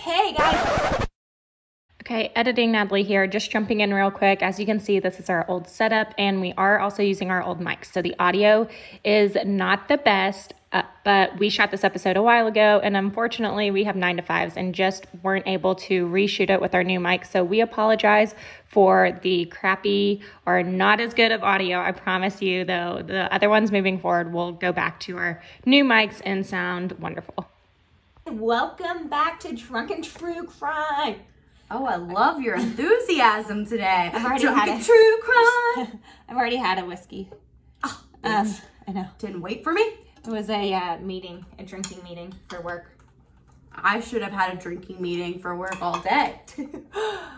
Okay, guys. Okay, editing Natalie here, just jumping in real quick. As you can see, this is our old setup, and we are also using our old mics. So the audio is not the best, uh, but we shot this episode a while ago, and unfortunately, we have nine to fives and just weren't able to reshoot it with our new mic. So we apologize for the crappy or not as good of audio. I promise you, though, the other ones moving forward will go back to our new mics and sound wonderful. Welcome back to Drunken True Crime. Oh, I love your enthusiasm today. I've already Drunken had it. true crime. I've already had a whiskey. oh, Um. I know. didn't wait for me. It was a uh, meeting, a drinking meeting for work. I should have had a drinking meeting for work all day.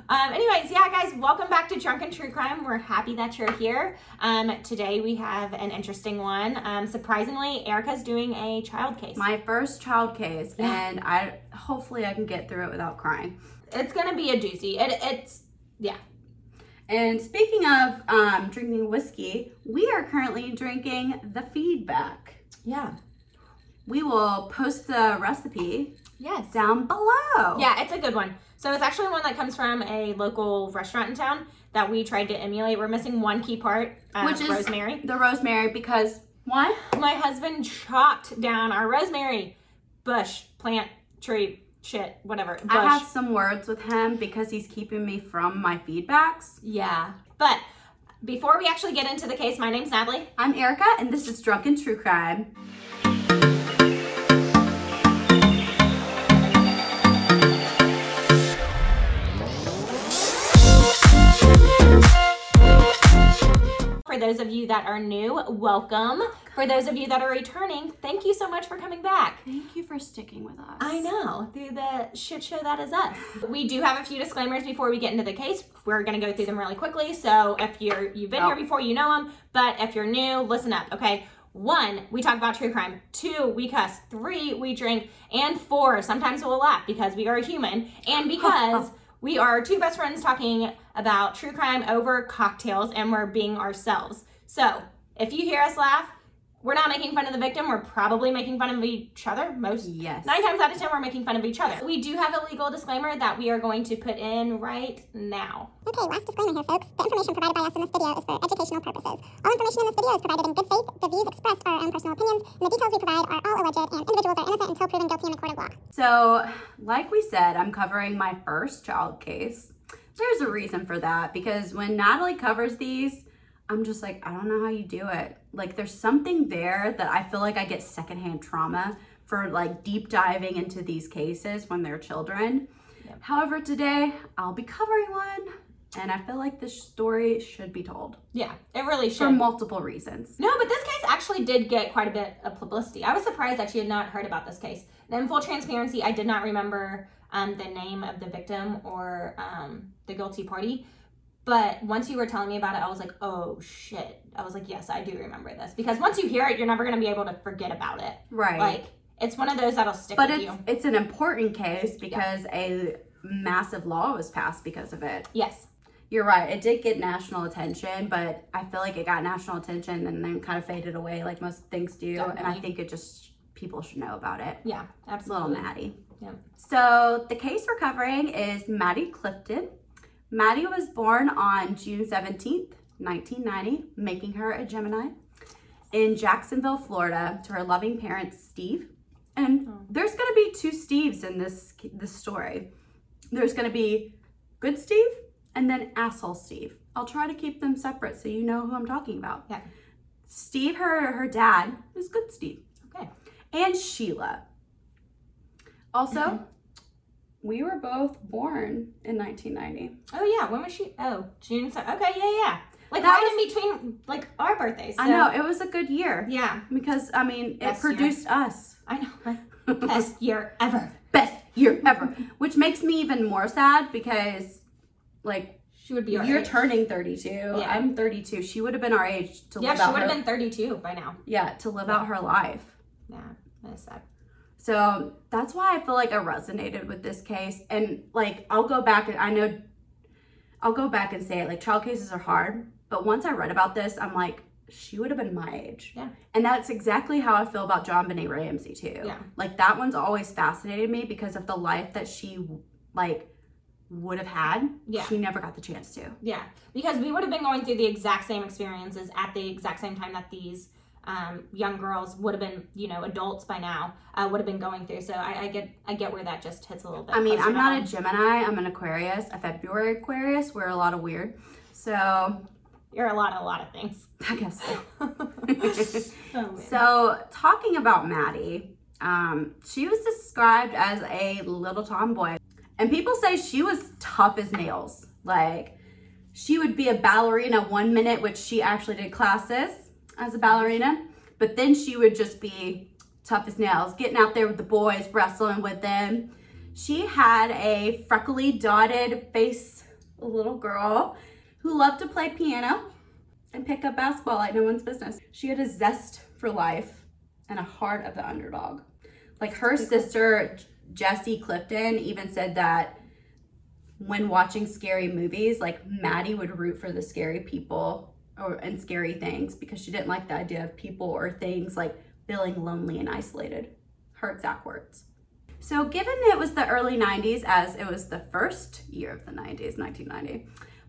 Um, anyways, yeah, guys, welcome back to Drunken True Crime. We're happy that you're here. Um, today we have an interesting one. Um, surprisingly, Erica's doing a child case. My first child case, Yeah. and I hopefully I can get through it without crying. it's gonna be a doozy. It, it's yeah. And speaking of um, drinking whiskey, we are currently drinking the feedback. Yeah. We will post the recipe Yes. down below. Yeah, it's a good one. So it's actually one that comes from a local restaurant in town that we tried to emulate. We're missing one key part, uh, Which is rosemary. the rosemary because why? My husband chopped down our rosemary bush, plant, tree, shit, whatever. Bush. I have some words with him because he's keeping me from my feedbacks. yeah. But before we actually get into the case, my name's Natalie. I'm Erica, and this is Drunken True Crime. For those of you that are new, welcome. For those of you that are returning, thank you so much for coming back. Thank you for sticking with us. I know, through the shit show that is us. We do have a few disclaimers before we get into the case. We're going to go through them really quickly. So if you're you've been Oh. here before, you know them, but if you're new, listen up, okay? One, we talk about true crime. Two, we cuss. Three, we drink. And four, sometimes we'll laugh because we are human and because we are two best friends talking about true crime over cocktails and we're being ourselves. So if you hear us laugh, we're not making fun of the victim. We're probably making fun of each other. Most Yes. Nine times out of ten, we're making fun of each other. We do have a legal disclaimer that we are going to put in right now. Okay, last disclaimer here, folks. The information provided by us in this video is for educational purposes. All information in this video is provided in good faith. The views expressed are our own personal opinions, and the details we provide are all alleged, and individuals are innocent until proven guilty in a court of law. So, like we said, I'm covering my first child case. There's a reason for that because when Natalie covers these, I'm just like, I don't know how you do it. Like, there's something there that I feel like I get secondhand trauma for like deep diving into these cases when they're children. However, today I'll be covering one, and I feel like this story should be told Yeah, it really should. for multiple reasons. No, but this case actually did get quite a bit of publicity. I was surprised that you had not heard about this case. And in full transparency, I did not remember um, the name of the victim or um, the guilty party. But once you were telling me about it, I was like, oh shit. I was like, yes, I do remember this. Because once you hear it, you're never going to be able to forget about it. Right. Like, it's one of those that'll stick But with it's you. it's an important case because a massive law was passed because of it. Yes. You're right. It did get national attention, but I feel like it got national attention and then kind of faded away like most things do. And I think it just people should know about it. Yeah, absolutely. It's little absolutely. Yeah. So the case we're covering is Maddie Clifton. Maddie was born on June 17th, 1990, making her a Gemini, in Jacksonville, Florida, to her loving parents, Steve. And oh. there's going to be two Steves in this this story. There's going to be good Steve and then asshole Steve. I'll try to keep them separate so you know who I'm talking about. Yeah. Steve, her her dad, is good Steve Okay. and Sheila. Also, mm-hmm. we were both born in 1990. Oh yeah, when was she? Oh, June. se- Okay, yeah, yeah. Like That right in between, like our birthdays. I know it was a good year Yeah, because I mean it Best year. produced us. I know. Best year ever. Best year ever, which makes me even more sad because like She would be our you're age. turning 32. Yeah. I'm 32. She would have been our age to Yeah, live out. Yeah, she would have been 32 by now. yeah to live out her life. Yeah, that's sad. So that's why I feel like I resonated with this case. And like, I'll go back and I know I'll go back and say it like, child cases are hard. But once I read about this, I'm like, she would have been my age. Yeah. And that's exactly how I feel about JonBenét Ramsey too. Yeah. Like that one's always fascinated me because of the life that she like would have had. Yeah. She never got the chance to. Yeah, because we would have been going through the exact same experiences at the exact same time that these um, young girls would have been, you know, adults by now, uh, would have been going through. So I, I get, I get where that just hits a little bit. I mean, I'm not home. a Gemini, I'm an Aquarius, a February Aquarius. We're a lot of weird. So You're a lot, a lot of things. I guess so. Oh. So, talking about Maddie, um, she was described as a little tomboy. And people say she was tough as nails. Like, she would be a ballerina one minute, which she actually did classes as a ballerina, but then she would just be tough as nails, getting out there with the boys, wrestling with them. She had a freckly, dotted face little girl who loved to play piano and pick up basketball like no one's business. She had a zest for life and a heart of the underdog. Like her sister, Jessie Clifton, even said that when watching scary movies, like Maddie would root for the scary people or and scary things because she didn't like the idea of people or things like feeling lonely and isolated. Her exact words. So, given it was the early 90s, as it was the first year of the 90s, 1990,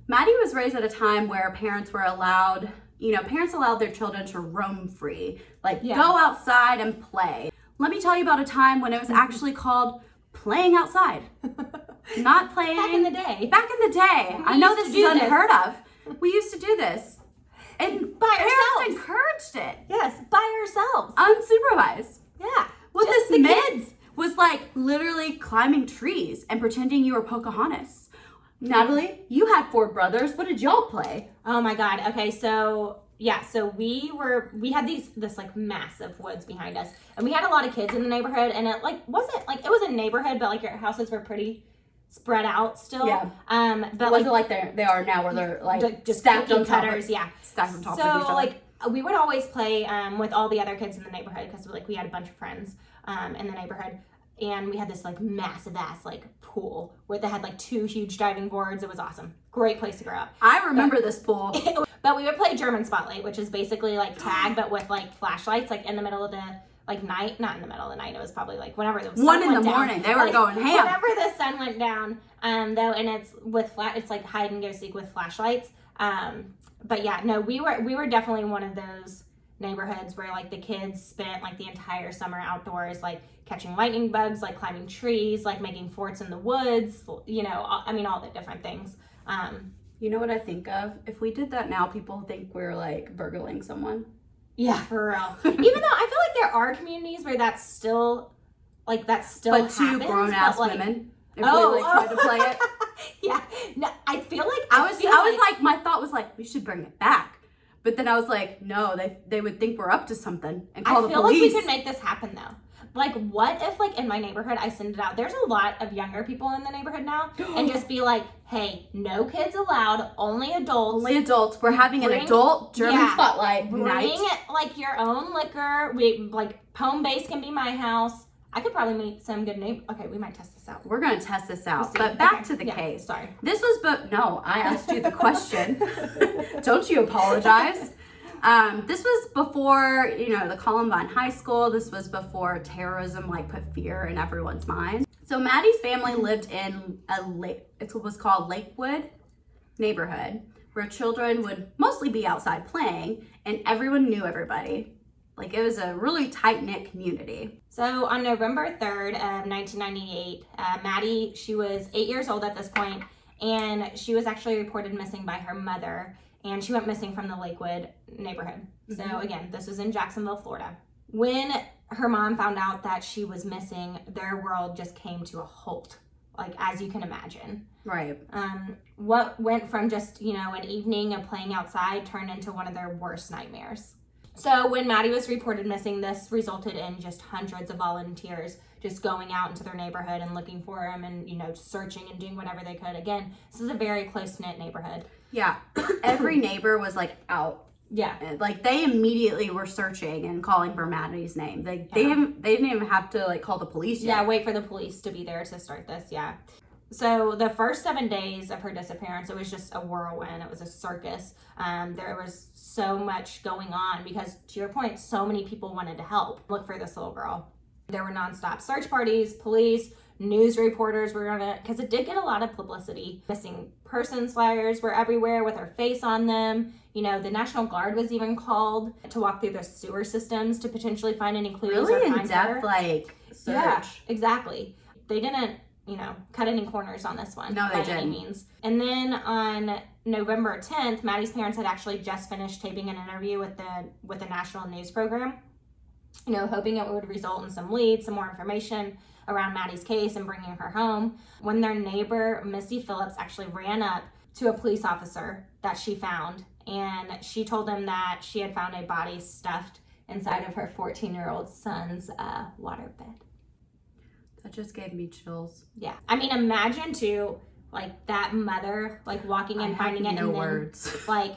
Maddie was raised at a time where parents were allowed, you know, parents allowed their children to roam free, like Yeah. go outside and play. Let me tell you about a time when it was mm-hmm. actually called playing outside, not playing Back in the day. Back in the day, We I know this is do this. unheard of. We used to do this, and By ourselves. encouraged it, Yes, by ourselves. unsupervised. yeah. What this the kids. was like literally climbing trees and pretending you were Pocahontas. Natalie, you had four brothers. What did y'all play? Oh my god. Okay, so yeah, so we were we had these this like massive woods behind us, and we had a lot of kids in the neighborhood, and it like wasn't like it was a neighborhood, but like your houses were pretty spread out still. Yeah. Um, but It like wasn't like they they are now, where they're like like just stacked on top cutters, of, yeah. stacked on top so of each other. like we would always play um, with all the other kids in the neighborhood because like we had a bunch of friends um, in the neighborhood and we had this like massive ass like pool where they had like two huge diving boards it was awesome great place to grow up I remember this pool. but we would play german spotlight which is basically like tag but with like flashlights like in the middle of the like night not in the middle of the night it was probably like whenever the sun One in went the down. morning. They were Like, going ham. whenever the sun went down um though and it's with flat it's like hide and go seek with flashlights um but yeah no we were we were definitely one of those neighborhoods where like the kids spent like the entire summer outdoors like catching lightning bugs like climbing trees like making forts in the woods you know all- i mean all the different things um You know what I think of? If we did that now, people think we're like burgling someone. yeah for real even though i feel like there are communities where that's still like that's still but two happens, grown ass like, women. If Oh, we like tried to play it. yeah no i feel like I was feel I was like my thought was like we should bring it back. But then I was like, no, they they would think we're up to something and call I the feel like we police. could make this happen though. Like, what if, like, in my neighborhood, I send it out? There's a lot of younger people in the neighborhood now, and just be like, "Hey, no kids allowed, only adults. Only adults. We're having an adult German yeah. spotlight Bring night. like your own liquor. We like home base can be my house. I could probably meet some good name. Okay, we might test this out. We're gonna test this We'll out. But back Okay. to the Yeah, case. Sorry. This was but no, I asked you the question. Don't you apologize. Um, this was before, you know, the Columbine High School. This was before terrorism like put fear in everyone's mind. So Maddie's family lived in a lake. It was called Lakewood neighborhood, where children would mostly be outside playing, and everyone knew everybody. Like it was a really tight knit community. So on November 3rd of 1998, uh, Maddie, she was eight years old at this point, and she was actually reported missing by her mother, and she went missing from the Lakewood neighborhood. So Mhm. again, this was in Jacksonville, Florida. When her mom found out that she was missing, their world just came to a halt, like as you can imagine. Right. Um, what went from just, you know, an evening of playing outside turned into one of their worst nightmares. So when Maddie was reported missing, this resulted in just hundreds of volunteers just going out into their neighborhood and looking for him and, you know, searching and doing whatever they could. Again, this is a very close knit neighborhood. Yeah. Every neighbor was like out. Yeah. Like they immediately were searching and calling for Maddie's name. They they Yeah. haven't they didn't even have to like call the police Yeah, wait for the police to be there to start this. Yeah. So the first seven days of her disappearance, it was just a whirlwind. It was a circus. Um, there was so much going on because, to your point, so many people wanted to help look for this little girl. There were nonstop search parties, police, news reporters were on it because it did get a lot of publicity. Missing persons flyers were everywhere with her face on them. You know, the National Guard was even called to walk through the sewer systems to potentially find any clues or Really in depth, her. like search. Yeah, exactly. They didn't, you know, cut any corners on this one No, they by didn't. means. And then on November 10th, Maddie's parents had actually just finished taping an interview with the with the national news program. You know, hoping it would result in some leads, some more information around Maddie's case and bringing her home. When their neighbor Missy Phillips actually ran up to a police officer that she found, and she told him that she had found a body stuffed inside of her 14 year old son's uh, waterbed. That just gave me chills. Yeah. I mean, imagine too, like that mother, like walking I and have finding it no and then, words. like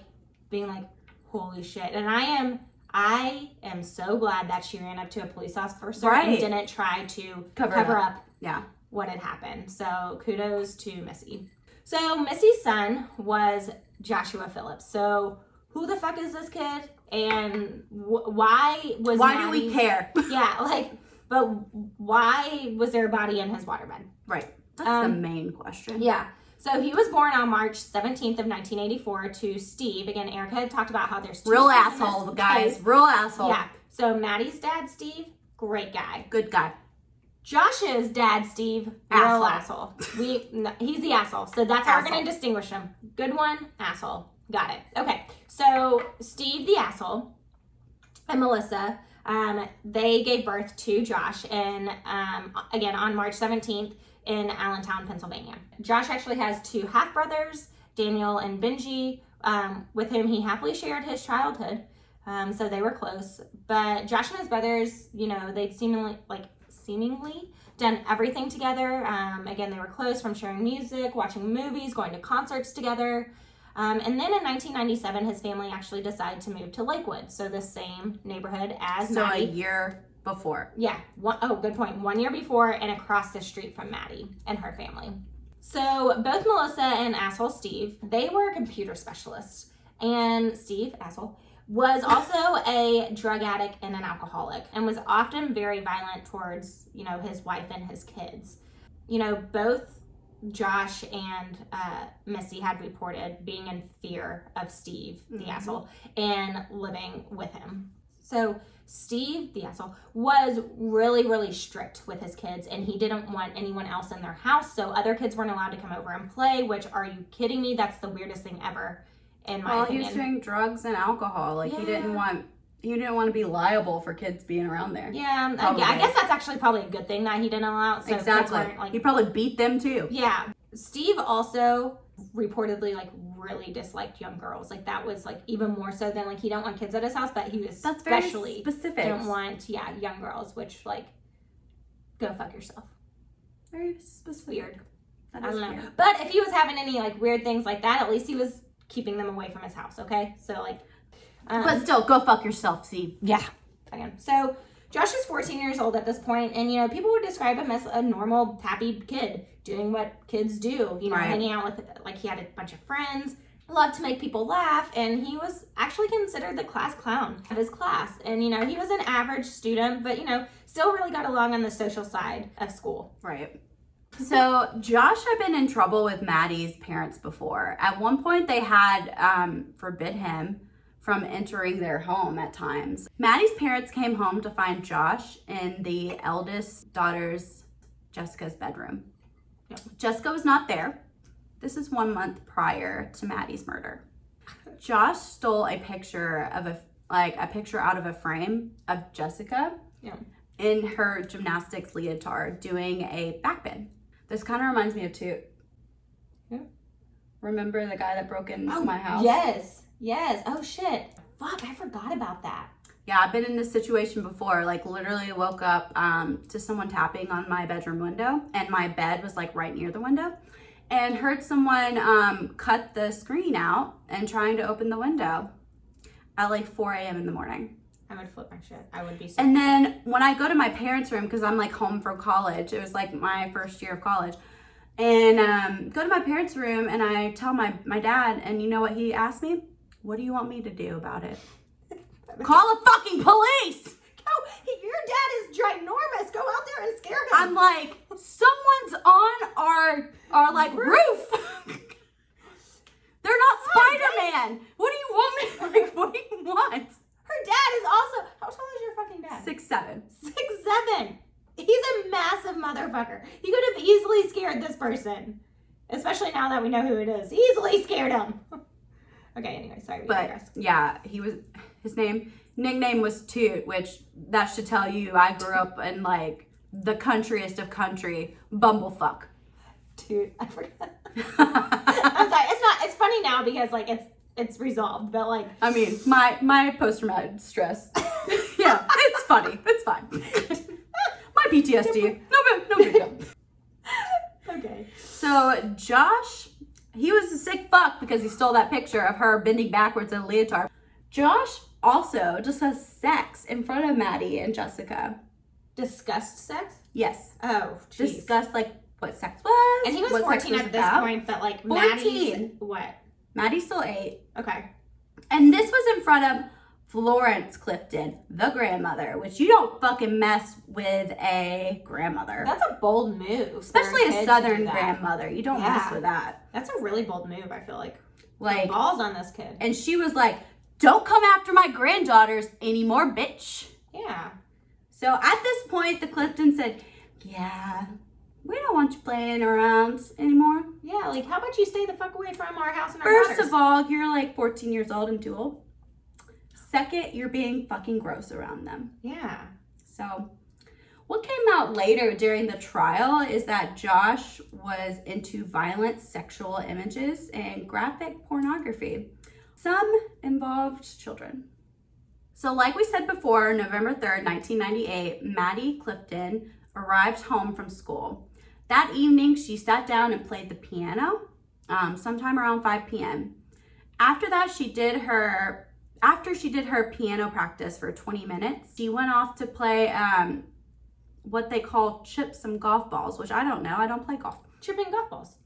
being like, holy shit. And I am, I am so glad that she ran up to a police officer and didn't try to Cover cover, it up. Yeah. what had happened. So kudos to Missy. So Missy's son was Joshua Phillips. So who the fuck is this kid? And wh- why was Why do we care? Yeah, like, but why was there a body in his waterbed? right. That's Um, the main question. Yeah. So he was born on March 17th of 1984 to Steve. Again, Erica had talked about how there's two Real asshole, guys. Real asshole. Yeah. So Maddie's dad, Steve, great guy. Good guy. Josh's dad, Steve, real Asshole. asshole. We no, he's the asshole. So that's how we're gonna distinguish him. Good one, asshole. Got it. Okay. So Steve, the asshole, and Melissa, um, they gave birth to Josh, and um, again on March seventeenth in Allentown, Pennsylvania. Josh actually has two half brothers, Daniel and Benji, um, with whom he happily shared his childhood. Um, so they were close. But Josh and his brothers, you know, they'd seemingly like seemingly done everything together. Um, again, they were close from sharing music, watching movies, going to concerts together. Um, and then in 1997, his family actually decided to move to Lakewood, so the same neighborhood as So a year before. Yeah. One, oh, good point. One year before and across the street from Maddie and her family. So both Melissa and asshole Steve, they were computer specialists. And Steve, asshole, was also a drug addict and an alcoholic and was often very violent towards, you know, his wife and his kids. You know, both Josh and uh, Missy had reported being in fear of Steve, the Mhm. asshole, and living with him. So Steve, the asshole, was really, really strict with his kids and he didn't want anyone else in their house. So other kids weren't allowed to come over and play, which are you kidding me? That's the weirdest thing ever, in my Well, opinion. he was doing drugs and alcohol. Like he didn't want he didn't want to be liable for kids being around there. yeah, um, I, Probably. I guess that's actually probably a good thing that he didn't allow. So exactly. like he probably beat them too. Yeah. Steve also reportedly like really disliked young girls. Like that was like even more so than like he don't want kids at his house, but he was That's very especially specific. don't want yeah young girls, which like go fuck yourself. Very specific. Weird. That I don't know. weird. But if he was having any like weird things like that, at least he was keeping them away from his house. Okay, so like, um, But still, go fuck yourself, see. yeah. Again. So Josh is 14 years old at this point, and you know people would describe him as a normal, happy kid doing what kids do. You know, Right. hanging out with like he had a bunch of friends, loved to make people laugh, and he was actually considered the class clown of his class. And you know he was an average student, but you know still really got along on the social side of school. Right. So Josh had been in trouble with Maddie's parents before. At one point, they had um, forbid him from entering their home at times. Maddie's parents came home to find Josh in the eldest daughter's Jessica's bedroom. Yep. Jessica was not there. This is one month prior to Maddie's murder. Josh stole a picture of a like a picture out of a frame of Jessica Yeah. in her gymnastics leotard doing a backbend. This kind of reminds me of two. Yeah. Remember the guy that broke in Oh, my house? Yes. Yes. Oh shit. Fuck, I forgot about that. Yeah, I've been in this situation before. Like, literally woke up um, to someone tapping on my bedroom window, and my bed was like right near the window, and heard someone um, cut the screen out and trying to open the window at like 4 a.m. in the morning. I would flip my shit. I would be so And then when I go to my parents' room, because I'm like home from college, it was like my first year of college. and um, go to my parents' room and I tell my, my dad, and you know what he asked me? What do you want me to do about it? Call the fucking police! Go, your dad is ginormous. Go out there and scare him. I'm like, someone's on our our like roof. They're not Spider-Man. What do you want me? Like, what do you want? Her dad is also. How tall is your fucking dad? Six seven. Six seven. He's a massive motherfucker. He could have easily scared this person, especially now that we know who it is. Easily scared him. okay. Anyway, sorry. We But yeah, he was his name nickname was Toot, which that should tell you I grew up in like the countryest of country, bumblefuck. Dude, I forgot. I'm sorry. It's not. It's funny now because like it's it's resolved, but like I mean, my my post traumatic stress. yeah, it's funny. It's fine. my PTSD. No no big deal. okay. So Josh, he was a sick fuck because he stole that picture of her bending backwards in a leotard. Josh also just has sex in front of Maddie and Jessica. Discussed sex. Yes, Oh, jeez. discuss like what sex was. And he was 14 was at this about. point, but like 14. Maddie's what? Maddie's still eight, Okay. and this was in front of Florence Clifton, the grandmother, which you don't fucking mess with a grandmother, That's a bold move. especially a southern grandmother. You don't mess with that. That's a really bold move. I feel like. Like balls on this kid. And she was like, Don't come after my granddaughters anymore, bitch. Yeah. So at this point, the Clifton said, Yeah, we don't want you playing around anymore. Yeah. Like, how about you stay the fuck away from our house and our First daughters? of all, you're like 14 years old and too old. Second, you're being fucking gross around them. Yeah. So, what came out later during the trial is that Josh was into violent sexual images and graphic pornography. Some involved children. So, like we said before, November 3rd, 1998, Maddie Clifton arrived home from school. That evening, she sat down and played the piano um, sometime around 5 p.m. After that, she did her after she did her piano practice for 20 minutes, she went off to play um, what they call chip some golf balls, which I don't know. I don't play golf. Chipping golf balls.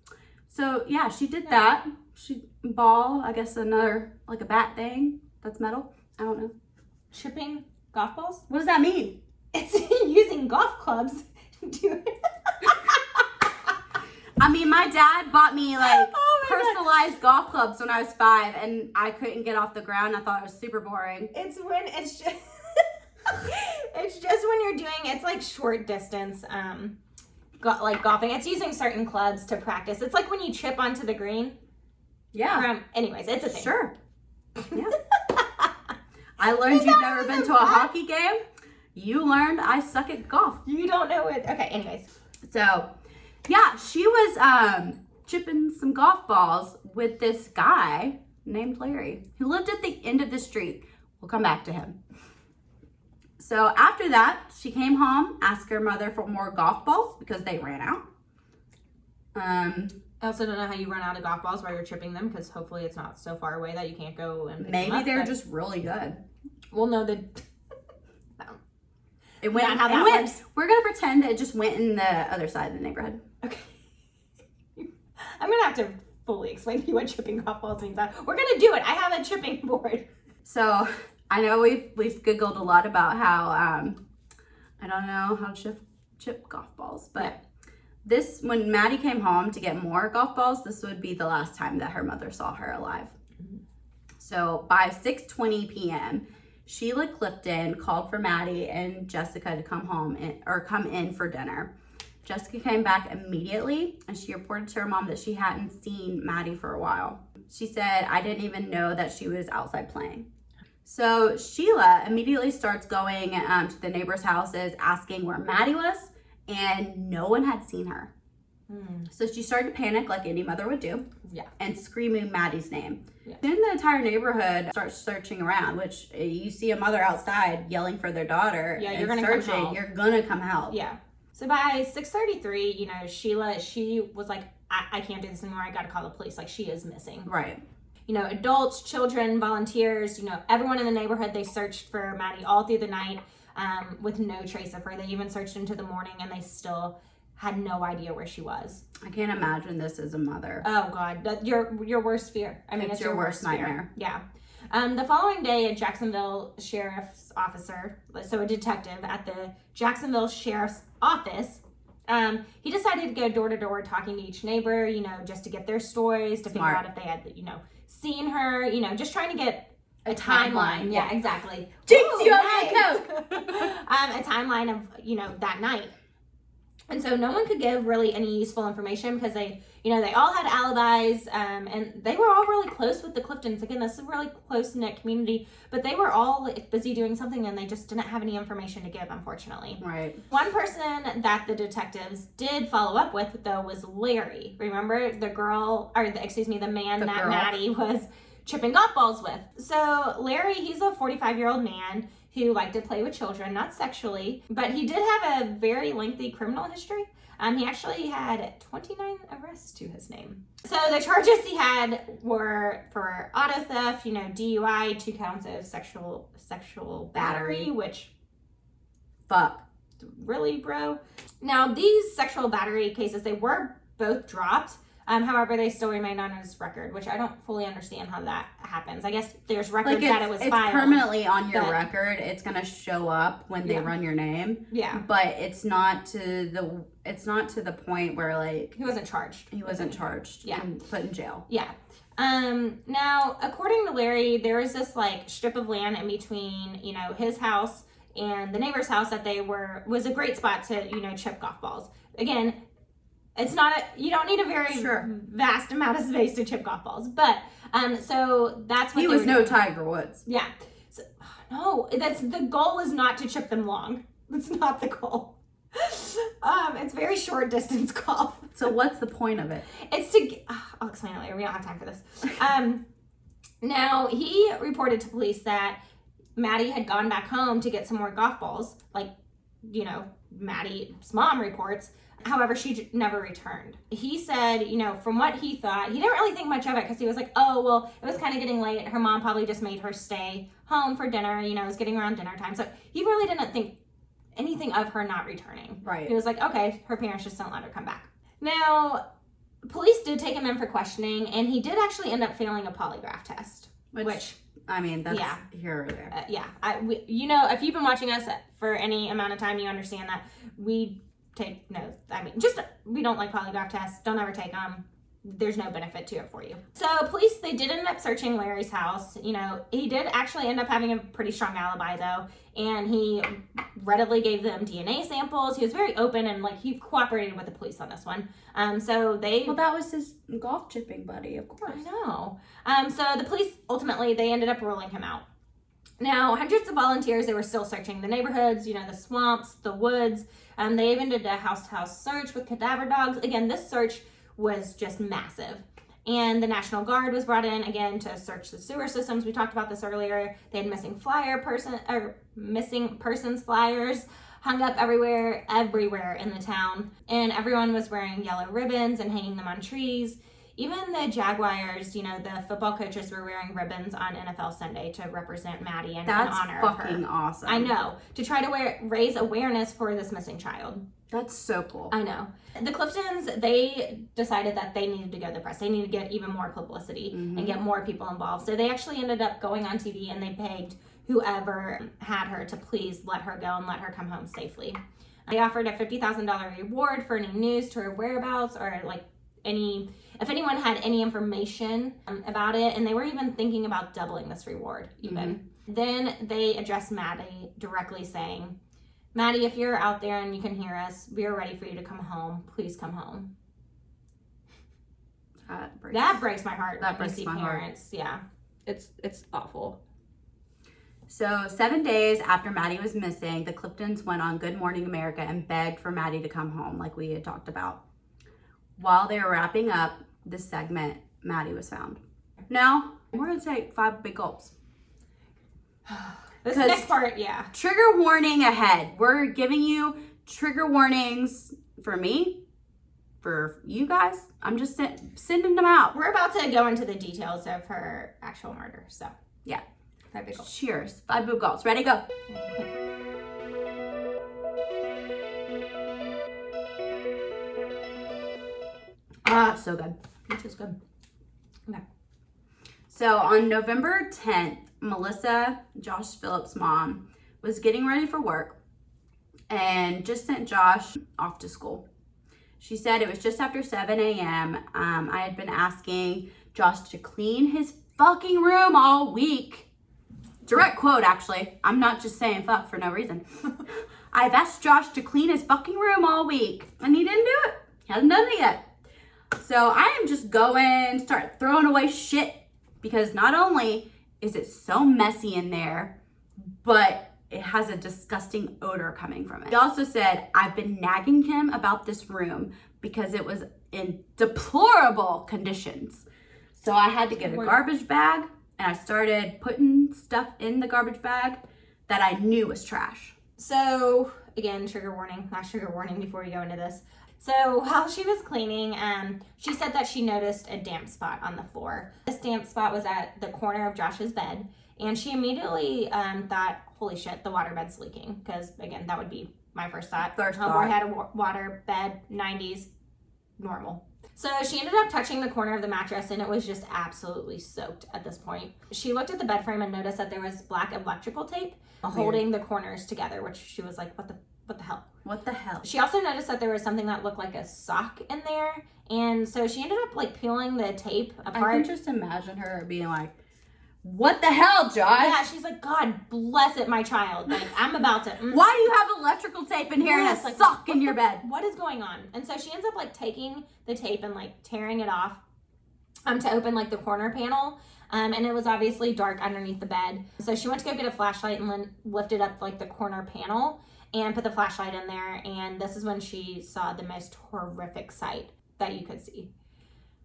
So yeah, she did that. She ball, I guess another like a bat thing that's metal. I don't know. Chipping golf balls. What does that mean? It's using golf clubs. to I mean, my dad bought me like Oh. Personalized golf clubs when I was five, and I couldn't get off the ground. I thought it was super boring. It's when it's just it's just when you're doing it's like short distance um go, like golfing. It's using certain clubs to practice. It's like when you chip onto the green. Yeah, From anyways, it's a thing. sure. Yeah. I learned you've never been to a hockey game. You learned I suck at golf. You don't know it. Okay, anyways. So, yeah, she was um, chipping some golf balls with this guy named Larry who lived at the end of the street. We'll come back to him. So, after that, she came home, asked her mother for more golf balls because they ran out. Um, I also don't know how you run out of golf balls while you're chipping them because hopefully it's not so far away that you can't go and maybe up, they're but- just really good. well no the It went, Not how that went-. We're gonna pretend it just went in the other side of the neighborhood. I'm gonna have to fully explain to you what chipping golf balls means. We're gonna do it. I have a chipping board. So I know we've we've giggled a lot about how um, I don't know how to chip, chip golf balls, but this when Maddie came home to get more golf balls, this would be the last time that her mother saw her alive. So by 6:20 p.m., Sheila Clifton called for Maddie and Jessica to come home and, or come in for dinner. Jessica came back immediately and she reported to her mom that she hadn't seen Maddie for a while. She said, I didn't even know that she was outside playing. So Sheila immediately starts going um, to the neighbors' houses asking where Maddie was, and no one had seen her. So she started to panic like any mother would do Yeah. and screaming Maddie's name. Yeah. Then the entire neighborhood starts searching around, which uh, you see a mother outside yelling for their daughter. Yeah, and you're gonna come searching. help. You're gonna come help. Yeah. So by 6:33, you know, Sheila, she was like, I, I can't do this anymore. I got to call the police. Like she is missing. Right. You know, adults, children, volunteers. You know, everyone in the neighborhood. They searched for Maddie all through the night um, with no trace of her. They even searched into the morning, and they still had no idea where she was. I can't imagine this as a mother. Oh God, that your your worst fear. I mean, It's it's, your your, worst worst, fear. nightmare. Yeah. Um, the following day, a Jacksonville sheriff's officer, so a detective at the Jacksonville sheriff's office, um, he decided to go door to door talking to each neighbor, you know, just to get their stories, to Smart. figure out if they had, you know, seen her, you know, just trying to get a, timeline, timeline. yeah. Exactly. Jinx, Ooh, you a nice. um, a timeline of you know that night. And so no one could give really any useful information because they, you know, they all had alibis, um, and they were all really close with the Cliftons. Again, this is a really close knit community, but they were all busy doing something, and they just didn't have any information to give, unfortunately. Right. One person that the detectives did follow up with, though, was Larry. Remember the girl, or the, excuse me, the man The that girl. Maddie was chipping golf balls with. So Larry, he's a 45 year old man who liked to play with children, not sexually, but he did have a very lengthy criminal history. Um, he actually had 29 arrests to his name. So the charges he had were for auto theft, you know, DUI, two counts of sexual sexual battery, which Fuck. really, bro? Now, these sexual battery cases, they were both dropped. Um, however, they still remain on his record, which I don't fully understand how that happens. I guess there's records Like that it was it's filed. permanently on your record. It's gonna show up when they Yeah. run your name, Yeah, but it's not to the it's not to the point where like he wasn't charged. he wasn't charged Yeah. and put in jail. Yeah. Um, now, according to Larry, there is this like strip of land in between, you know, his house and the neighbor's house that they were was a great spot to, you know, chip golf balls. Again, it's not a you don't need a very Sure. vast amount of space to chip golf balls, but um, so that's what He was no doing. Tiger Woods. Yeah. So, no, that's the goal is not to chip them long. That's not the goal. Um, it's very short distance golf. So what's the point of it? It's to. ah, I'll explain it later. We don't have time for this. Um, now he reported to police that Maddie had gone back home to get some more golf balls, like you know Maddie's mom reports. However, she j- never returned. He said, you know, from what he thought, he didn't really think much of it because he was like, oh, well, it was kind of getting late. Her mom probably just made her stay home for dinner. You know, it was getting around dinner time. So he really didn't think anything of her not returning. Right. He was like, okay, her parents just don't let her come back. Now, police did take him in for questioning, and he did actually end up failing a polygraph test. Which, Which, I mean, that's yeah. here or there. uh, yeah, I, we, you know, if you've been watching us for any amount of time, you understand that we take no. I mean, just we don't like polygraph tests. Don't ever take them. There's no benefit to it for you. So, police they did end up searching Larry's house. You know, he did actually end up having a pretty strong alibi though, and he readily gave them DNA samples. He was very open and like he cooperated with the police on this one. Um, so they Well, that was his golf chipping buddy, of course. I know. Um, so the police ultimately they ended up ruling him out. Now, hundreds of volunteers they were still searching the neighborhoods, you know, the swamps, the woods. Um, they even did a house-to-house search with cadaver dogs. Again, this search was just massive. And the National Guard was brought in again to search the sewer systems. We talked about this earlier. They had missing flyer person or missing persons flyers hung up everywhere, everywhere in the town. And everyone was wearing yellow ribbons and hanging them on trees. Even the Jaguars, you know, the football coaches were wearing ribbons on NFL Sunday to represent Maddie and in That's honor of fucking her. awesome. I know to try to wear, raise awareness for this missing child. That's so cool. I know. The Cliftons, they decided that they needed to go to the press. They needed to get even more publicity and mm-hmm. get more people involved. So they actually ended up going on TV and they begged whoever had her to please let her go and let her come home safely. They offered a $50,000 reward for any news to her whereabouts or like any, if anyone had any information um, about it. And they were even thinking about doubling this reward, even. Then they addressed Maddie directly saying, Maddie, if you're out there and you can hear us, we are ready for you to come home. Please come home. That breaks. That breaks my heart. That breaks my heart. parents. Yeah, it's it's awful. So, seven days after Maddie was missing, the Cliftons went on Good Morning America and begged for Maddie to come home, like we had talked about. While they were wrapping up this segment, Maddie was found. Now, we're to take five big gulps. This next part, yeah, Trigger warning ahead. We're giving you trigger warnings for me, for you guys. I'm just sen- sending them out. we're about to go into the details of her actual murder. So Yeah. that big gulp. Cheers. Five big gulps. Ready, go. Ah, so good. Peach is good. Okay. So on November 10th, Melissa, Josh Phillips' mom, was getting ready for work and just sent Josh off to school. She said it was just after 7 a.m. Um, I had been asking Josh to clean his fucking room all week. Direct quote, actually. I'm not just saying fuck for no reason. I've asked Josh to clean his fucking room all week, and he didn't do it. He hasn't done it yet. So I am just going, start throwing away shit because not only is it so messy in there, but it has a disgusting odor coming from it. He also said, I've been nagging him about this room because it was in deplorable conditions. So I had to get a garbage bag and I started putting stuff in the garbage bag that I knew was trash. So, again, trigger warning, last trigger warning before we go into this. So, while she was cleaning, um, she said that she noticed a damp spot on the floor. This damp spot was at the corner of Josh's bed, and she immediately um, thought, holy shit, the water bed's leaking. Because, again, that would be my first thought. First Homeboy thought. had a wa- water bed, 90s, normal. So she ended up touching the corner of the mattress and it was just absolutely soaked at this point. She looked at the bed frame and noticed that there was black electrical tape holding the corners together, which she was like, what the what the hell? What the hell? She also noticed that there was something that looked like a sock in there. And so she ended up like peeling the tape apart. I can just imagine her being like, What the hell, Josh? yeah, she's like, God bless it, my child. Like, I'm about to. mm, Why do you have electrical tape in here Yes, and a like, sock in your the- bed? What is going on? And so she ends up like taking the tape and like tearing it off um, to open like the corner panel. Um, and it was obviously dark underneath the bed. So she went to go get a flashlight and then lifted up like the corner panel and put the flashlight in there. And this is when she saw the most horrific sight that you could see.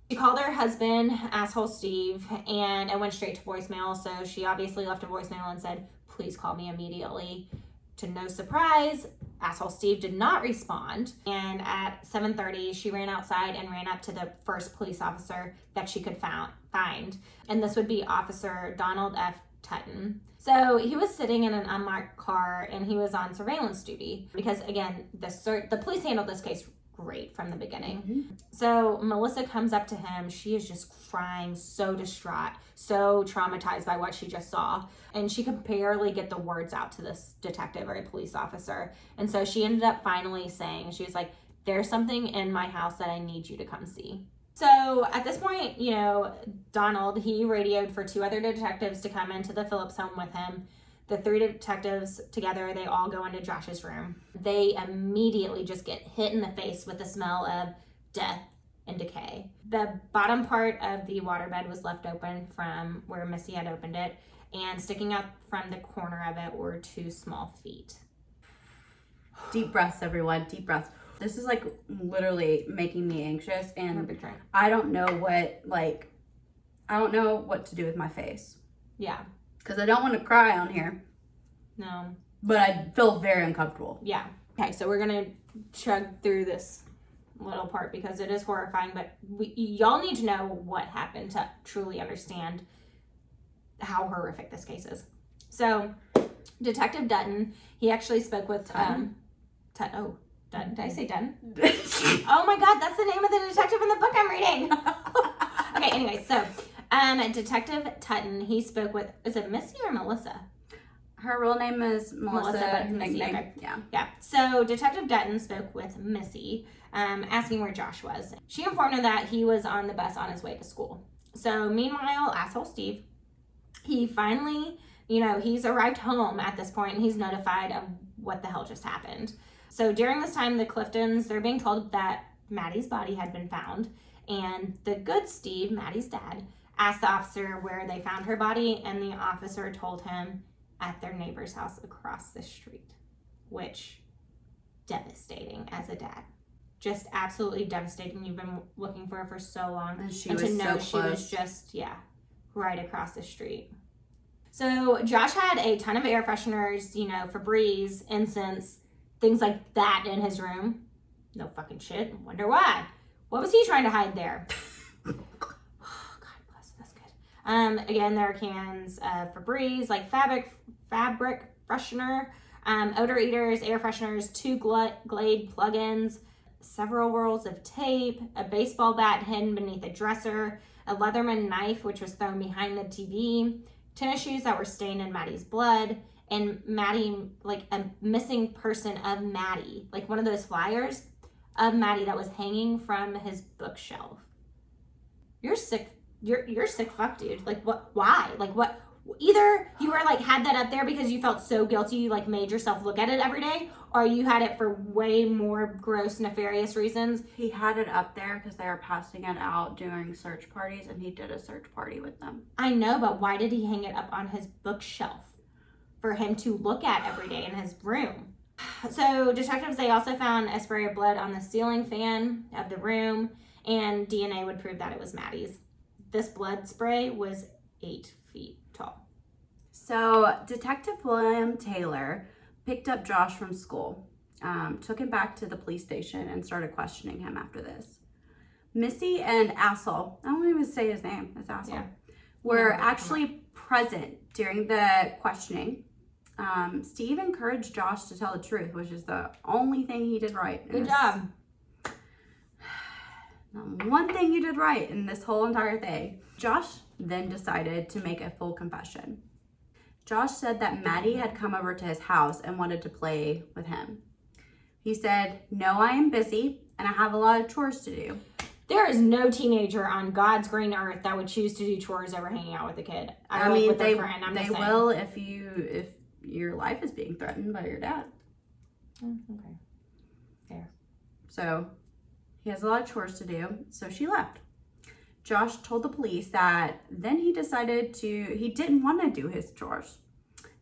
She called her husband, asshole Steve, and it went straight to voicemail. So she obviously left a voicemail and said, Please call me immediately. To no surprise, asshole Steve did not respond. And at 7:30, she ran outside and ran up to the first police officer that she could found, find. And this would be Officer Donald F. Tutton. So he was sitting in an unmarked car and he was on surveillance duty because again, the cert- the police handled this case great from the beginning. Mm-hmm. So Melissa comes up to him. She is just crying, so distraught, so traumatized by what she just saw. And she could barely get the words out to this detective or a police officer. And so she ended up finally saying, she was like, There's something in my house that I need you to come see. So at this point, you know, Donald, he radioed for two other detectives to come into the Phillips home with him. The three detectives together, they all go into Josh's room. They immediately just get hit in the face with the smell of death and decay. The bottom part of the waterbed was left open from where Missy had opened it, and sticking out from the corner of it were two small feet. Deep breaths, everyone. Deep breaths. This is like literally making me anxious, and. I don't know what like, I don't know what to do with my face Yeah. because I don't want to cry on here, No. but I feel very uncomfortable. Yeah. Okay, so we're gonna chug through this little part because it is horrifying, but we, y'all need to know what happened to truly understand how horrific this case is. So, Detective Dutton, he actually spoke with um, Tut- oh, Did I say Dutton? Oh my God, that's the name of the detective in the book I'm reading. okay, anyway, so um, Detective Tutton, he spoke with is it Missy or Melissa? Her real name is Melissa. Melissa, but Missy, nickname- okay. Yeah. Yeah. So Detective Dutton spoke with Missy, um, asking where Josh was. She informed him that he was on the bus on his way to school. So meanwhile, asshole Steve, he finally, you know, he's arrived home at this point and he's notified of what the hell just happened. So during this time, the Cliftons, they're being told that Maddie's body had been found. And the good Steve, Maddie's dad, asked the officer where they found her body, and the officer told him at their neighbor's house across the street, which devastating as a dad. Just absolutely devastating. You've been looking for her for so long. And she and was to know so she was just, yeah, right across the street. So Josh had a ton of air fresheners, you know, Febreze, incense, things like that in his room. No fucking shit. Wonder why. What was he trying to hide there? Oh, God bless. That's good. Um, again, there are cans of Febreze, like fabric fabric freshener, um, odor eaters, air fresheners, two Gla- Glade plugins, several rolls of tape, a baseball bat hidden beneath a dresser, a Leatherman knife which was thrown behind the TV, tennis shoes that were stained in Maddie's blood, and Maddie, like a missing person of Maddie, like one of those flyers of Maddie that was hanging from his bookshelf. You're sick. You're you're sick fuck, dude. Like what why? Like what either you were like had that up there because you felt so guilty you like made yourself look at it every day or you had it for way more gross nefarious reasons He had it up there because they were passing it out during search parties, and he did a search party with them. i know but why did he hang it up on his bookshelf for him to look at every day in his room so detectives they also found a spray of blood on the ceiling fan of the room and dna would prove that it was maddie's this blood spray was eight feet tall So, Detective William Taylor picked up Josh from school, um, took him back to the police station, and started questioning him after this. Missy and Assel, I won't even say his name, it's Assel, Yeah. were Yeah. actually present during the questioning. Um, Steve encouraged Josh to tell the truth, which is the only thing he did right. good this- job one thing you did right in this whole entire thing. Josh then decided to make a full confession. Josh said that Maddie had come over to his house and wanted to play with him. He said, No, I am busy and I have a lot of chores to do. There is no teenager on God's green earth that would choose to do chores over hanging out with a kid. I, I mean, with a they, friend, I'm they will if you if your life is being threatened by your dad. Mm, Okay. Fair. So he has a lot of chores to do. So she left. Josh told the police that then he decided to, he didn't want to do his chores.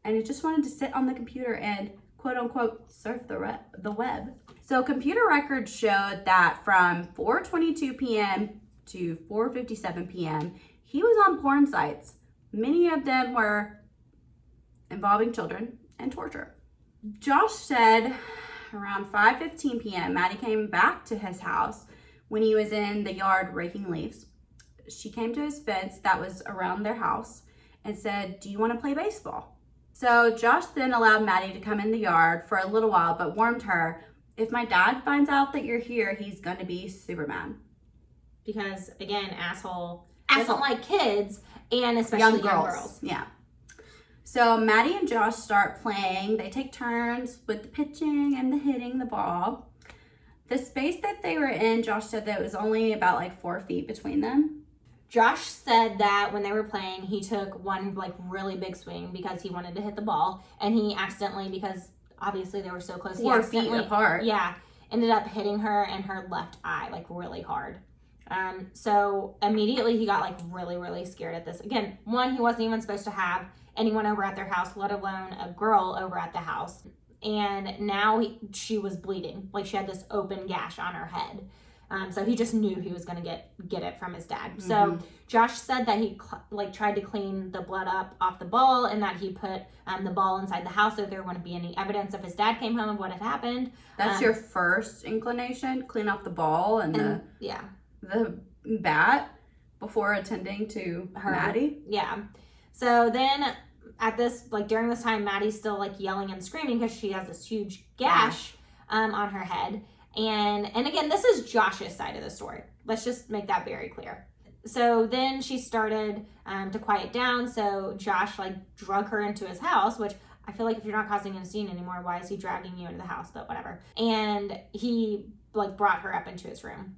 And he just wanted to sit on the computer and quote unquote surf the, re- the web. So computer records showed that from 4:22 p.m. to 4:57 p.m. he was on porn sites. Many of them were involving children and torture. Josh said around 5:15 p.m. Maddie came back to his house when he was in the yard raking leaves. She came to his fence that was around their house and said, "Do you want to play baseball?" So Josh then allowed Maddie to come in the yard for a little while, but warned her, "If my dad finds out that you're here, he's going to be Superman." Because again, asshole, Asshole. doesn't like kids and especially young girls. Yeah. So Maddie and Josh start playing. They take turns with the pitching and the hitting the ball. The space that they were in, Josh said that it was only about like four feet between them. Josh said that when they were playing, he took one like really big swing because he wanted to hit the ball, and he accidentally, because obviously they were so close, he Four feet apart. Yeah, ended up hitting her in her left eye like really hard. Um, so immediately he got like really, really scared at this. Again, one, he wasn't even supposed to have anyone over at their house, let alone a girl over at the house. And now he, she was bleeding, like she had this open gash on her head. Um, so he just knew he was gonna get get it from his dad. So Josh said that he cl- like tried to clean the blood up off the ball, and that he put um, the ball inside the house so there wouldn't be any evidence if his dad came home of what had happened. That's Um, your first inclination. Clean up the ball and, And yeah, the the bat before attending to Her. Maddie. Yeah. So then at this, like during this time, Maddie's still like yelling and screaming because she has this huge gash um, on her head. And and again, this is Josh's side of the story. Let's just make that very clear. So then she started um, to quiet down. So Josh like drug her into his house, which I feel like if you're not causing a scene anymore, why is he dragging you into the house? But whatever. And he like brought her up into his room.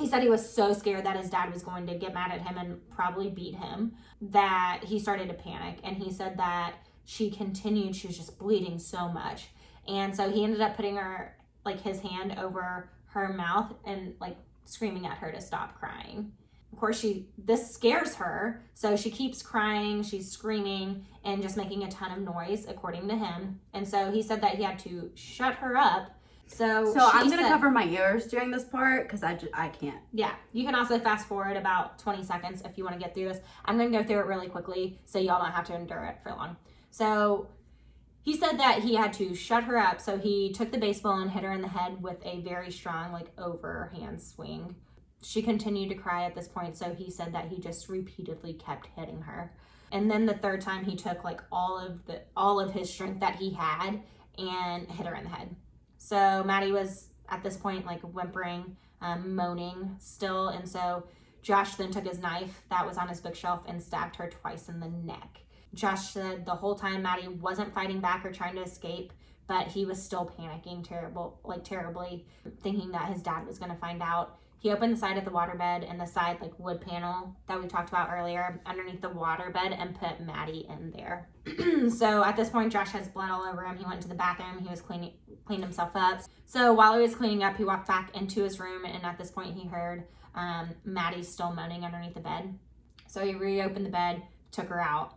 He said he was so scared that his dad was going to get mad at him and probably beat him that he started to panic. And he said that she continued, she was just bleeding so much. And so he ended up putting her, like his hand over her mouth and like screaming at her to stop crying. Of course, she this scares her, so she keeps crying, she's screaming and just making a ton of noise, according to him. And so he said that he had to shut her up. So, So I'm gonna said- cover my ears during this part because I, ju- I can't. yeah, you can also fast forward about 20 seconds if you want to get through this. I'm going to go through it really quickly so y'all don't have to endure it for long. So he said that he had to shut her up, so he took the baseball and hit her in the head with a very strong, like, overhand swing. She continued to cry at this point, so he said that he just repeatedly kept hitting her. And then the third time he took like all of the all of his strength that he had and hit her in the head. So Maddie was at this point, like whimpering, um, moaning still. And so Josh then took his knife that was on his bookshelf and stabbed her twice in the neck. Josh said the whole time Maddie wasn't fighting back or trying to escape, but he was still panicking terrible, like terribly, thinking that his dad was going to find out. He opened the side of the waterbed and the side like wood panel that we talked about earlier underneath the waterbed and put Maddie in there. so at this point, Josh has blood all over him. He went to the bathroom. He was cleaning cleaned himself up. So while he was cleaning up, he walked back into his room, and at this point, he heard um, Maddie still moaning underneath the bed. So he reopened the bed, took her out,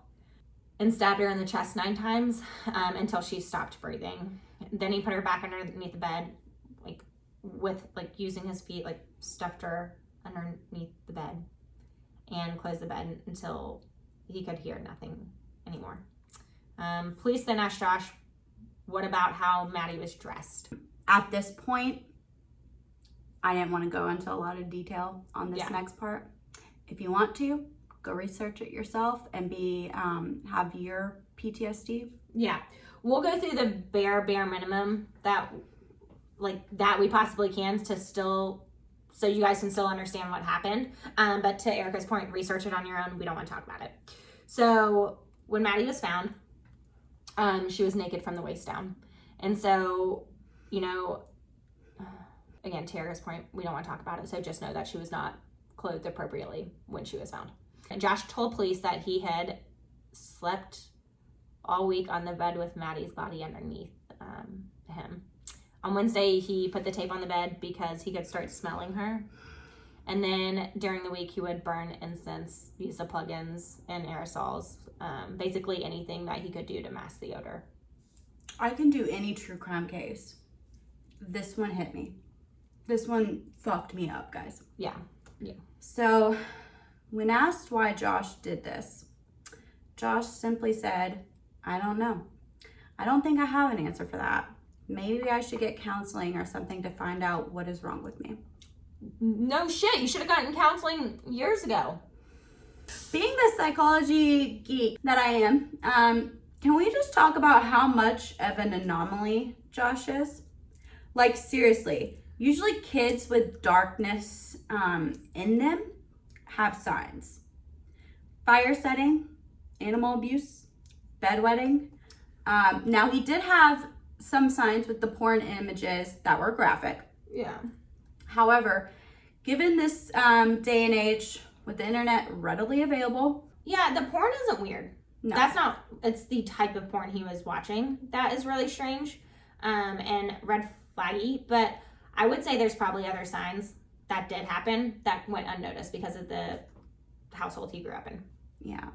and stabbed her in the chest nine times um, until she stopped breathing. Then he put her back underneath the bed, with like using his feet, like stuffed her underneath the bed, and closed the bed until he could hear nothing anymore. Um, police then asked Josh, "What about how Maddie was dressed?" At this point, I didn't want to go into a lot of detail on this Yeah. next part. If you want to, go research it yourself and be um, have your PTSD. Yeah, we'll go through the bare bare minimum that like that we possibly can to still so you guys can still understand what happened. Um, but to Erica's point, research it on your own. We don't want to talk about it. So when Maddie was found, um, she was naked from the waist down, and so you know, again, to Erica's point, we don't want to talk about it. So just know that she was not clothed appropriately when she was found. And Josh told police that he had slept all week on the bed with Maddie's body underneath um, him. On Wednesday, he put the tape on the bed because he could start smelling her. And then during the week, he would burn incense, use the plugins and aerosols, um, basically anything that he could do to mask the odor. I can do any true crime case. This one hit me. This one fucked me up, guys. Yeah. Yeah. So, when asked why Josh did this, Josh simply said, I don't know. I don't think I have an answer for that. Maybe I should get counseling or something to find out what is wrong with me. No shit. You should have gotten counseling years ago. Being the psychology geek that I am, um, can we just talk about how much of an anomaly Josh is? Like, seriously, usually kids with darkness um, in them have signs fire setting, animal abuse, bedwetting. Um, now, he did have some signs with the porn images that were graphic. Yeah. However, given this um, day and age with the internet readily available, Yeah, the porn isn't weird. No. That's not. It's the type of porn he was watching that is really strange, um, and red flaggy. But I would say there's probably other signs that did happen that went unnoticed because of the household he grew up in. yeah.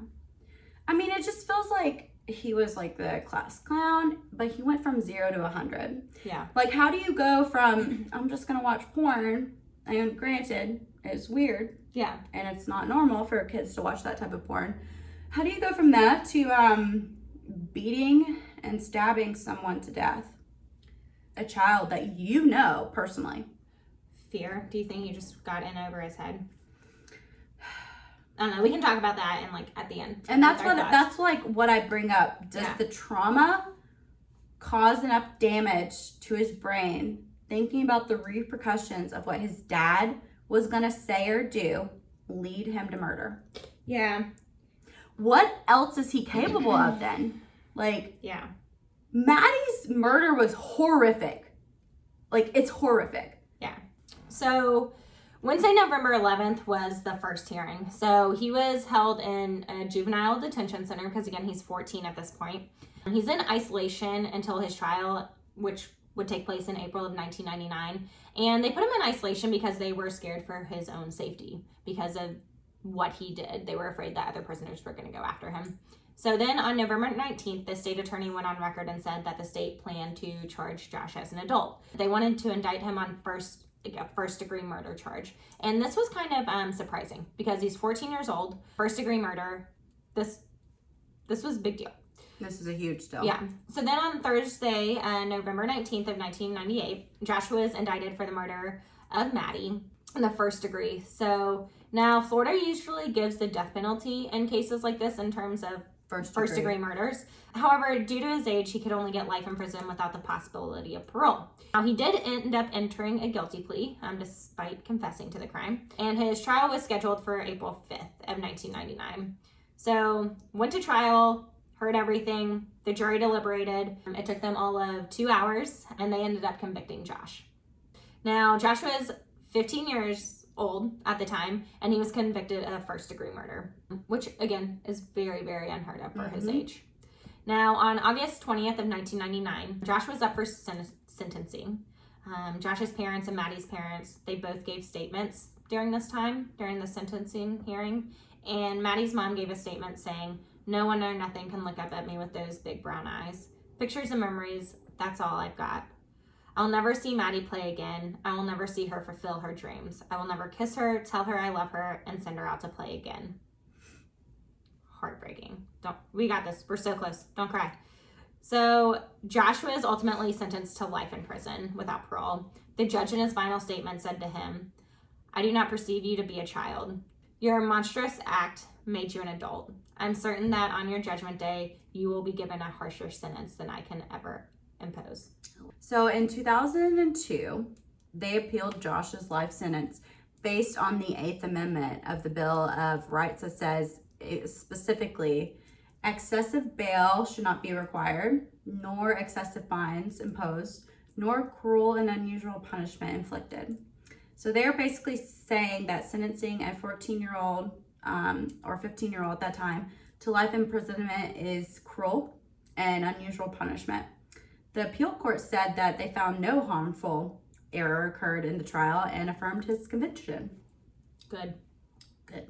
I mean, it just feels like he was like the class clown, but he went from zero to a hundred. Yeah. Like, how do you go from I'm just gonna watch porn? And granted, it's weird Yeah. and it's not normal for kids to watch that type of porn. How do you go from that to um, beating and stabbing someone to death? A child that you know personally. Fear. Do you think he just got in over his head? I don't know. We can talk about that and like at the end. And that's what thoughts. that's like what I bring up. Does Yeah. the trauma cause enough damage to his brain thinking about the repercussions of what his dad was gonna say or do lead him to murder? Yeah. What else is he capable of then? Like Yeah. Maddie's murder was horrific. Like it's horrific. Yeah. So Wednesday, November 11th was the first hearing. So he was held in a juvenile detention center because, again, he's 14 at this point. He's in isolation until his trial, which would take place in April of 1999. And they put him in isolation because they were scared for his own safety because of what he did. They were afraid that other prisoners were going to go after him. So then on November 19th, the state attorney went on record and said that the state planned to charge Josh as an adult. They wanted to indict him on first a first degree murder charge. And this was kind of um, surprising because he's 14 years old, first degree murder. This this was a big deal. This is a huge deal. Yeah. So then on Thursday, uh, November 19th of 1998, Joshua is indicted for the murder of Maddie in the first degree. So now Florida usually gives the death penalty in cases like this in terms of First first degree. degree murders. However, due to his age, he could only get life in prison without the possibility of parole. Now, he did end up entering a guilty plea, um, despite confessing to the crime, and his trial was scheduled for April 5th of 1999. So, went to trial, heard everything. The jury deliberated. It took them all of two hours, and they ended up convicting Josh. Now, Josh was 15 years old at the time, and he was convicted of first degree murder, which again is very, very unheard of for his Mhm. age. Now, on August 20th of 1999, Josh was up for sen- sentencing. Um, Josh's parents and Maddie's parents, they both gave statements during this time, during the sentencing hearing. And Maddie's mom gave a statement saying, No one or nothing can look up at me with those big brown eyes. Pictures and memories, that's all I've got. I'll never see Maddie play again. I will never see her fulfill her dreams. I will never kiss her, tell her I love her, and send her out to play again. Heartbreaking. Don't we got this. We're so close. Don't cry. So Joshua is ultimately sentenced to life in prison without parole. The judge in his final statement said to him, I do not perceive you to be a child. Your monstrous act made you an adult. I'm certain that on your judgment day, you will be given a harsher sentence than I can ever impose. So in 2002, they appealed Josh's life sentence based on the Eighth Amendment of the Bill of Rights that says specifically excessive bail should not be required, nor excessive fines imposed, nor cruel and unusual punishment inflicted. So they're basically saying that sentencing a 14 year old um, or 15 year old at that time to life imprisonment is cruel and unusual punishment. The appeal court said that they found no harmful error occurred in the trial and affirmed his conviction. Good. Good.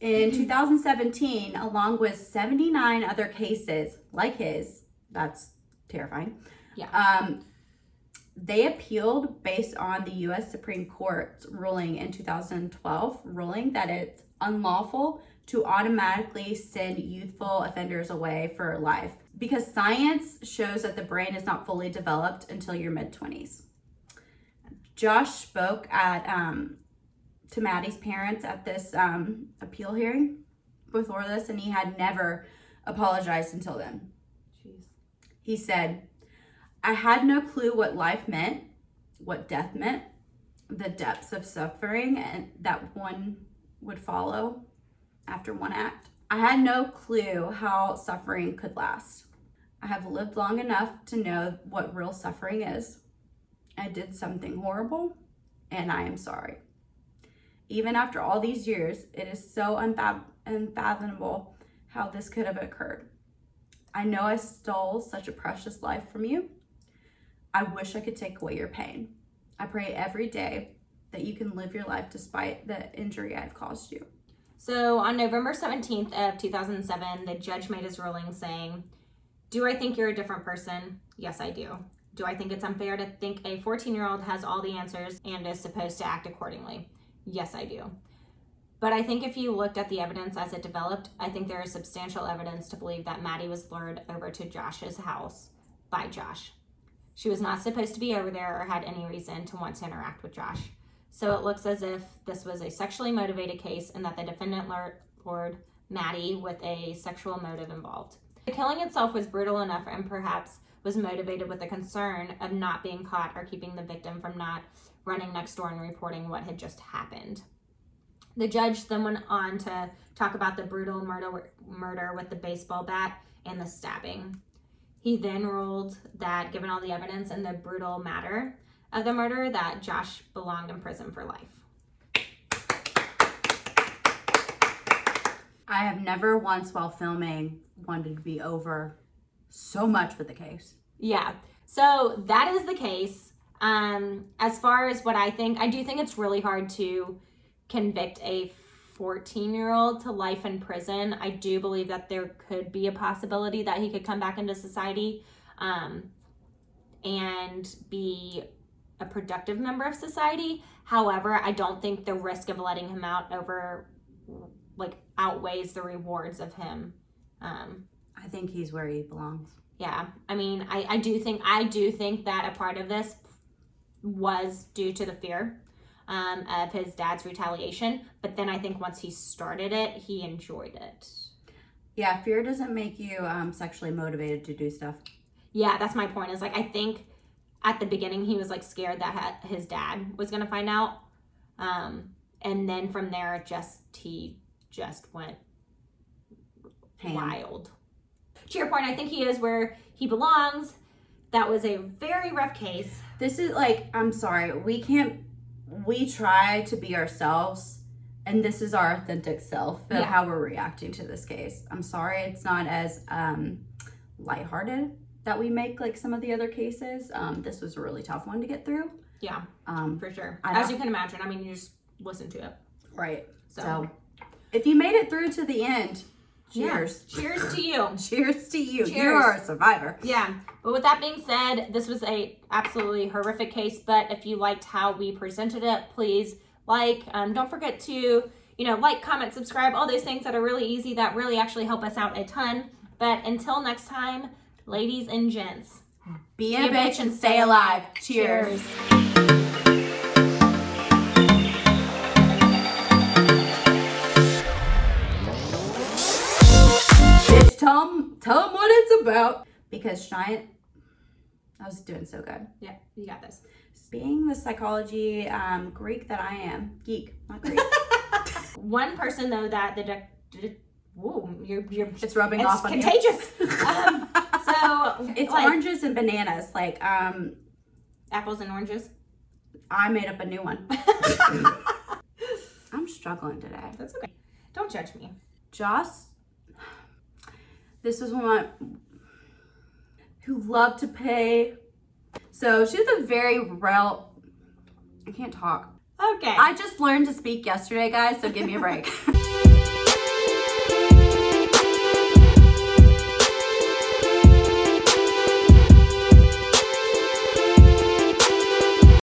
In 2017, along with 79 other cases like his, that's terrifying. Yeah. Um, they appealed based on the U.S. Supreme Court's ruling in 2012, ruling that it's unlawful to automatically send youthful offenders away for life because science shows that the brain is not fully developed until your mid 20s. Josh spoke at um, to Maddie's parents at this um, appeal hearing before this, and he had never apologized until then. Jeez. He said, I had no clue what life meant, what death meant, the depths of suffering and that one would follow after one act. I had no clue how suffering could last. I have lived long enough to know what real suffering is. I did something horrible, and I am sorry. Even after all these years, it is so unfathomable how this could have occurred. I know I stole such a precious life from you. I wish I could take away your pain. I pray every day that you can live your life despite the injury I've caused you. So on November 17th of 2007, the judge made his ruling saying, Do I think you're a different person? Yes, I do. Do I think it's unfair to think a 14 year old has all the answers and is supposed to act accordingly? Yes, I do. But I think if you looked at the evidence as it developed, I think there is substantial evidence to believe that Maddie was lured over to Josh's house by Josh. She was not supposed to be over there or had any reason to want to interact with Josh. So it looks as if this was a sexually motivated case and that the defendant lured Maddie with a sexual motive involved. The killing itself was brutal enough and perhaps was motivated with the concern of not being caught or keeping the victim from not running next door and reporting what had just happened. The judge then went on to talk about the brutal murder, murder with the baseball bat and the stabbing. He then ruled that, given all the evidence and the brutal matter of the murder, that Josh belonged in prison for life. I have never once while filming wanted to be over so much with the case. Yeah. So that is the case. Um, as far as what I think, I do think it's really hard to convict a 14 year old to life in prison. I do believe that there could be a possibility that he could come back into society um, and be a productive member of society. However, I don't think the risk of letting him out over like outweighs the rewards of him um, I think he's where he belongs. yeah i mean I, I do think i do think that a part of this was due to the fear um, of his dad's retaliation but then i think once he started it he enjoyed it Yeah, fear doesn't make you um, sexually motivated to do stuff. Yeah, that's my point. Is like I think at the beginning he was like scared that his dad was gonna find out, um, and then from there just he just went wild. To your point, I think he is where he belongs. That was a very rough case. This is like, I'm sorry, we can't, we try to be ourselves, and this is our authentic self Yeah. how we're reacting to this case. I'm sorry it's not as um, lighthearted that we make like some of the other cases. Um, this was a really tough one to get through. Yeah, Um, for sure. I As you can imagine. I mean, you just listen to it. right. So, So, if you made it through to the end, yeah. cheers. Cheers to you. Cheers to you. Cheers. You Cheers. are a survivor. Yeah, but with that being said, this was a absolutely horrific case. But if you liked how we presented it, please like. Um, don't forget to you know like, comment, subscribe, all those things that are really easy that really actually help us out a ton. But until next time, ladies and gents, Be a bitch and stay alive. Cheers. Bitch, tell them, tell them what it's about. Because Giant, I was doing so good. Yeah, you got this. Being the psychology um, Greek that I am, geek, not Greek. One person though that the doc- d- Ooh, you're you're it's rubbing it's off on contagious. you. um, so it's like, oranges and bananas. Like, um, apples and oranges. I made up a new one. I'm struggling today. That's okay. Don't judge me. Joss, this was one who loved to pay. So she's a very real. I can't talk. Okay. I just learned to speak yesterday, guys, so give me a break.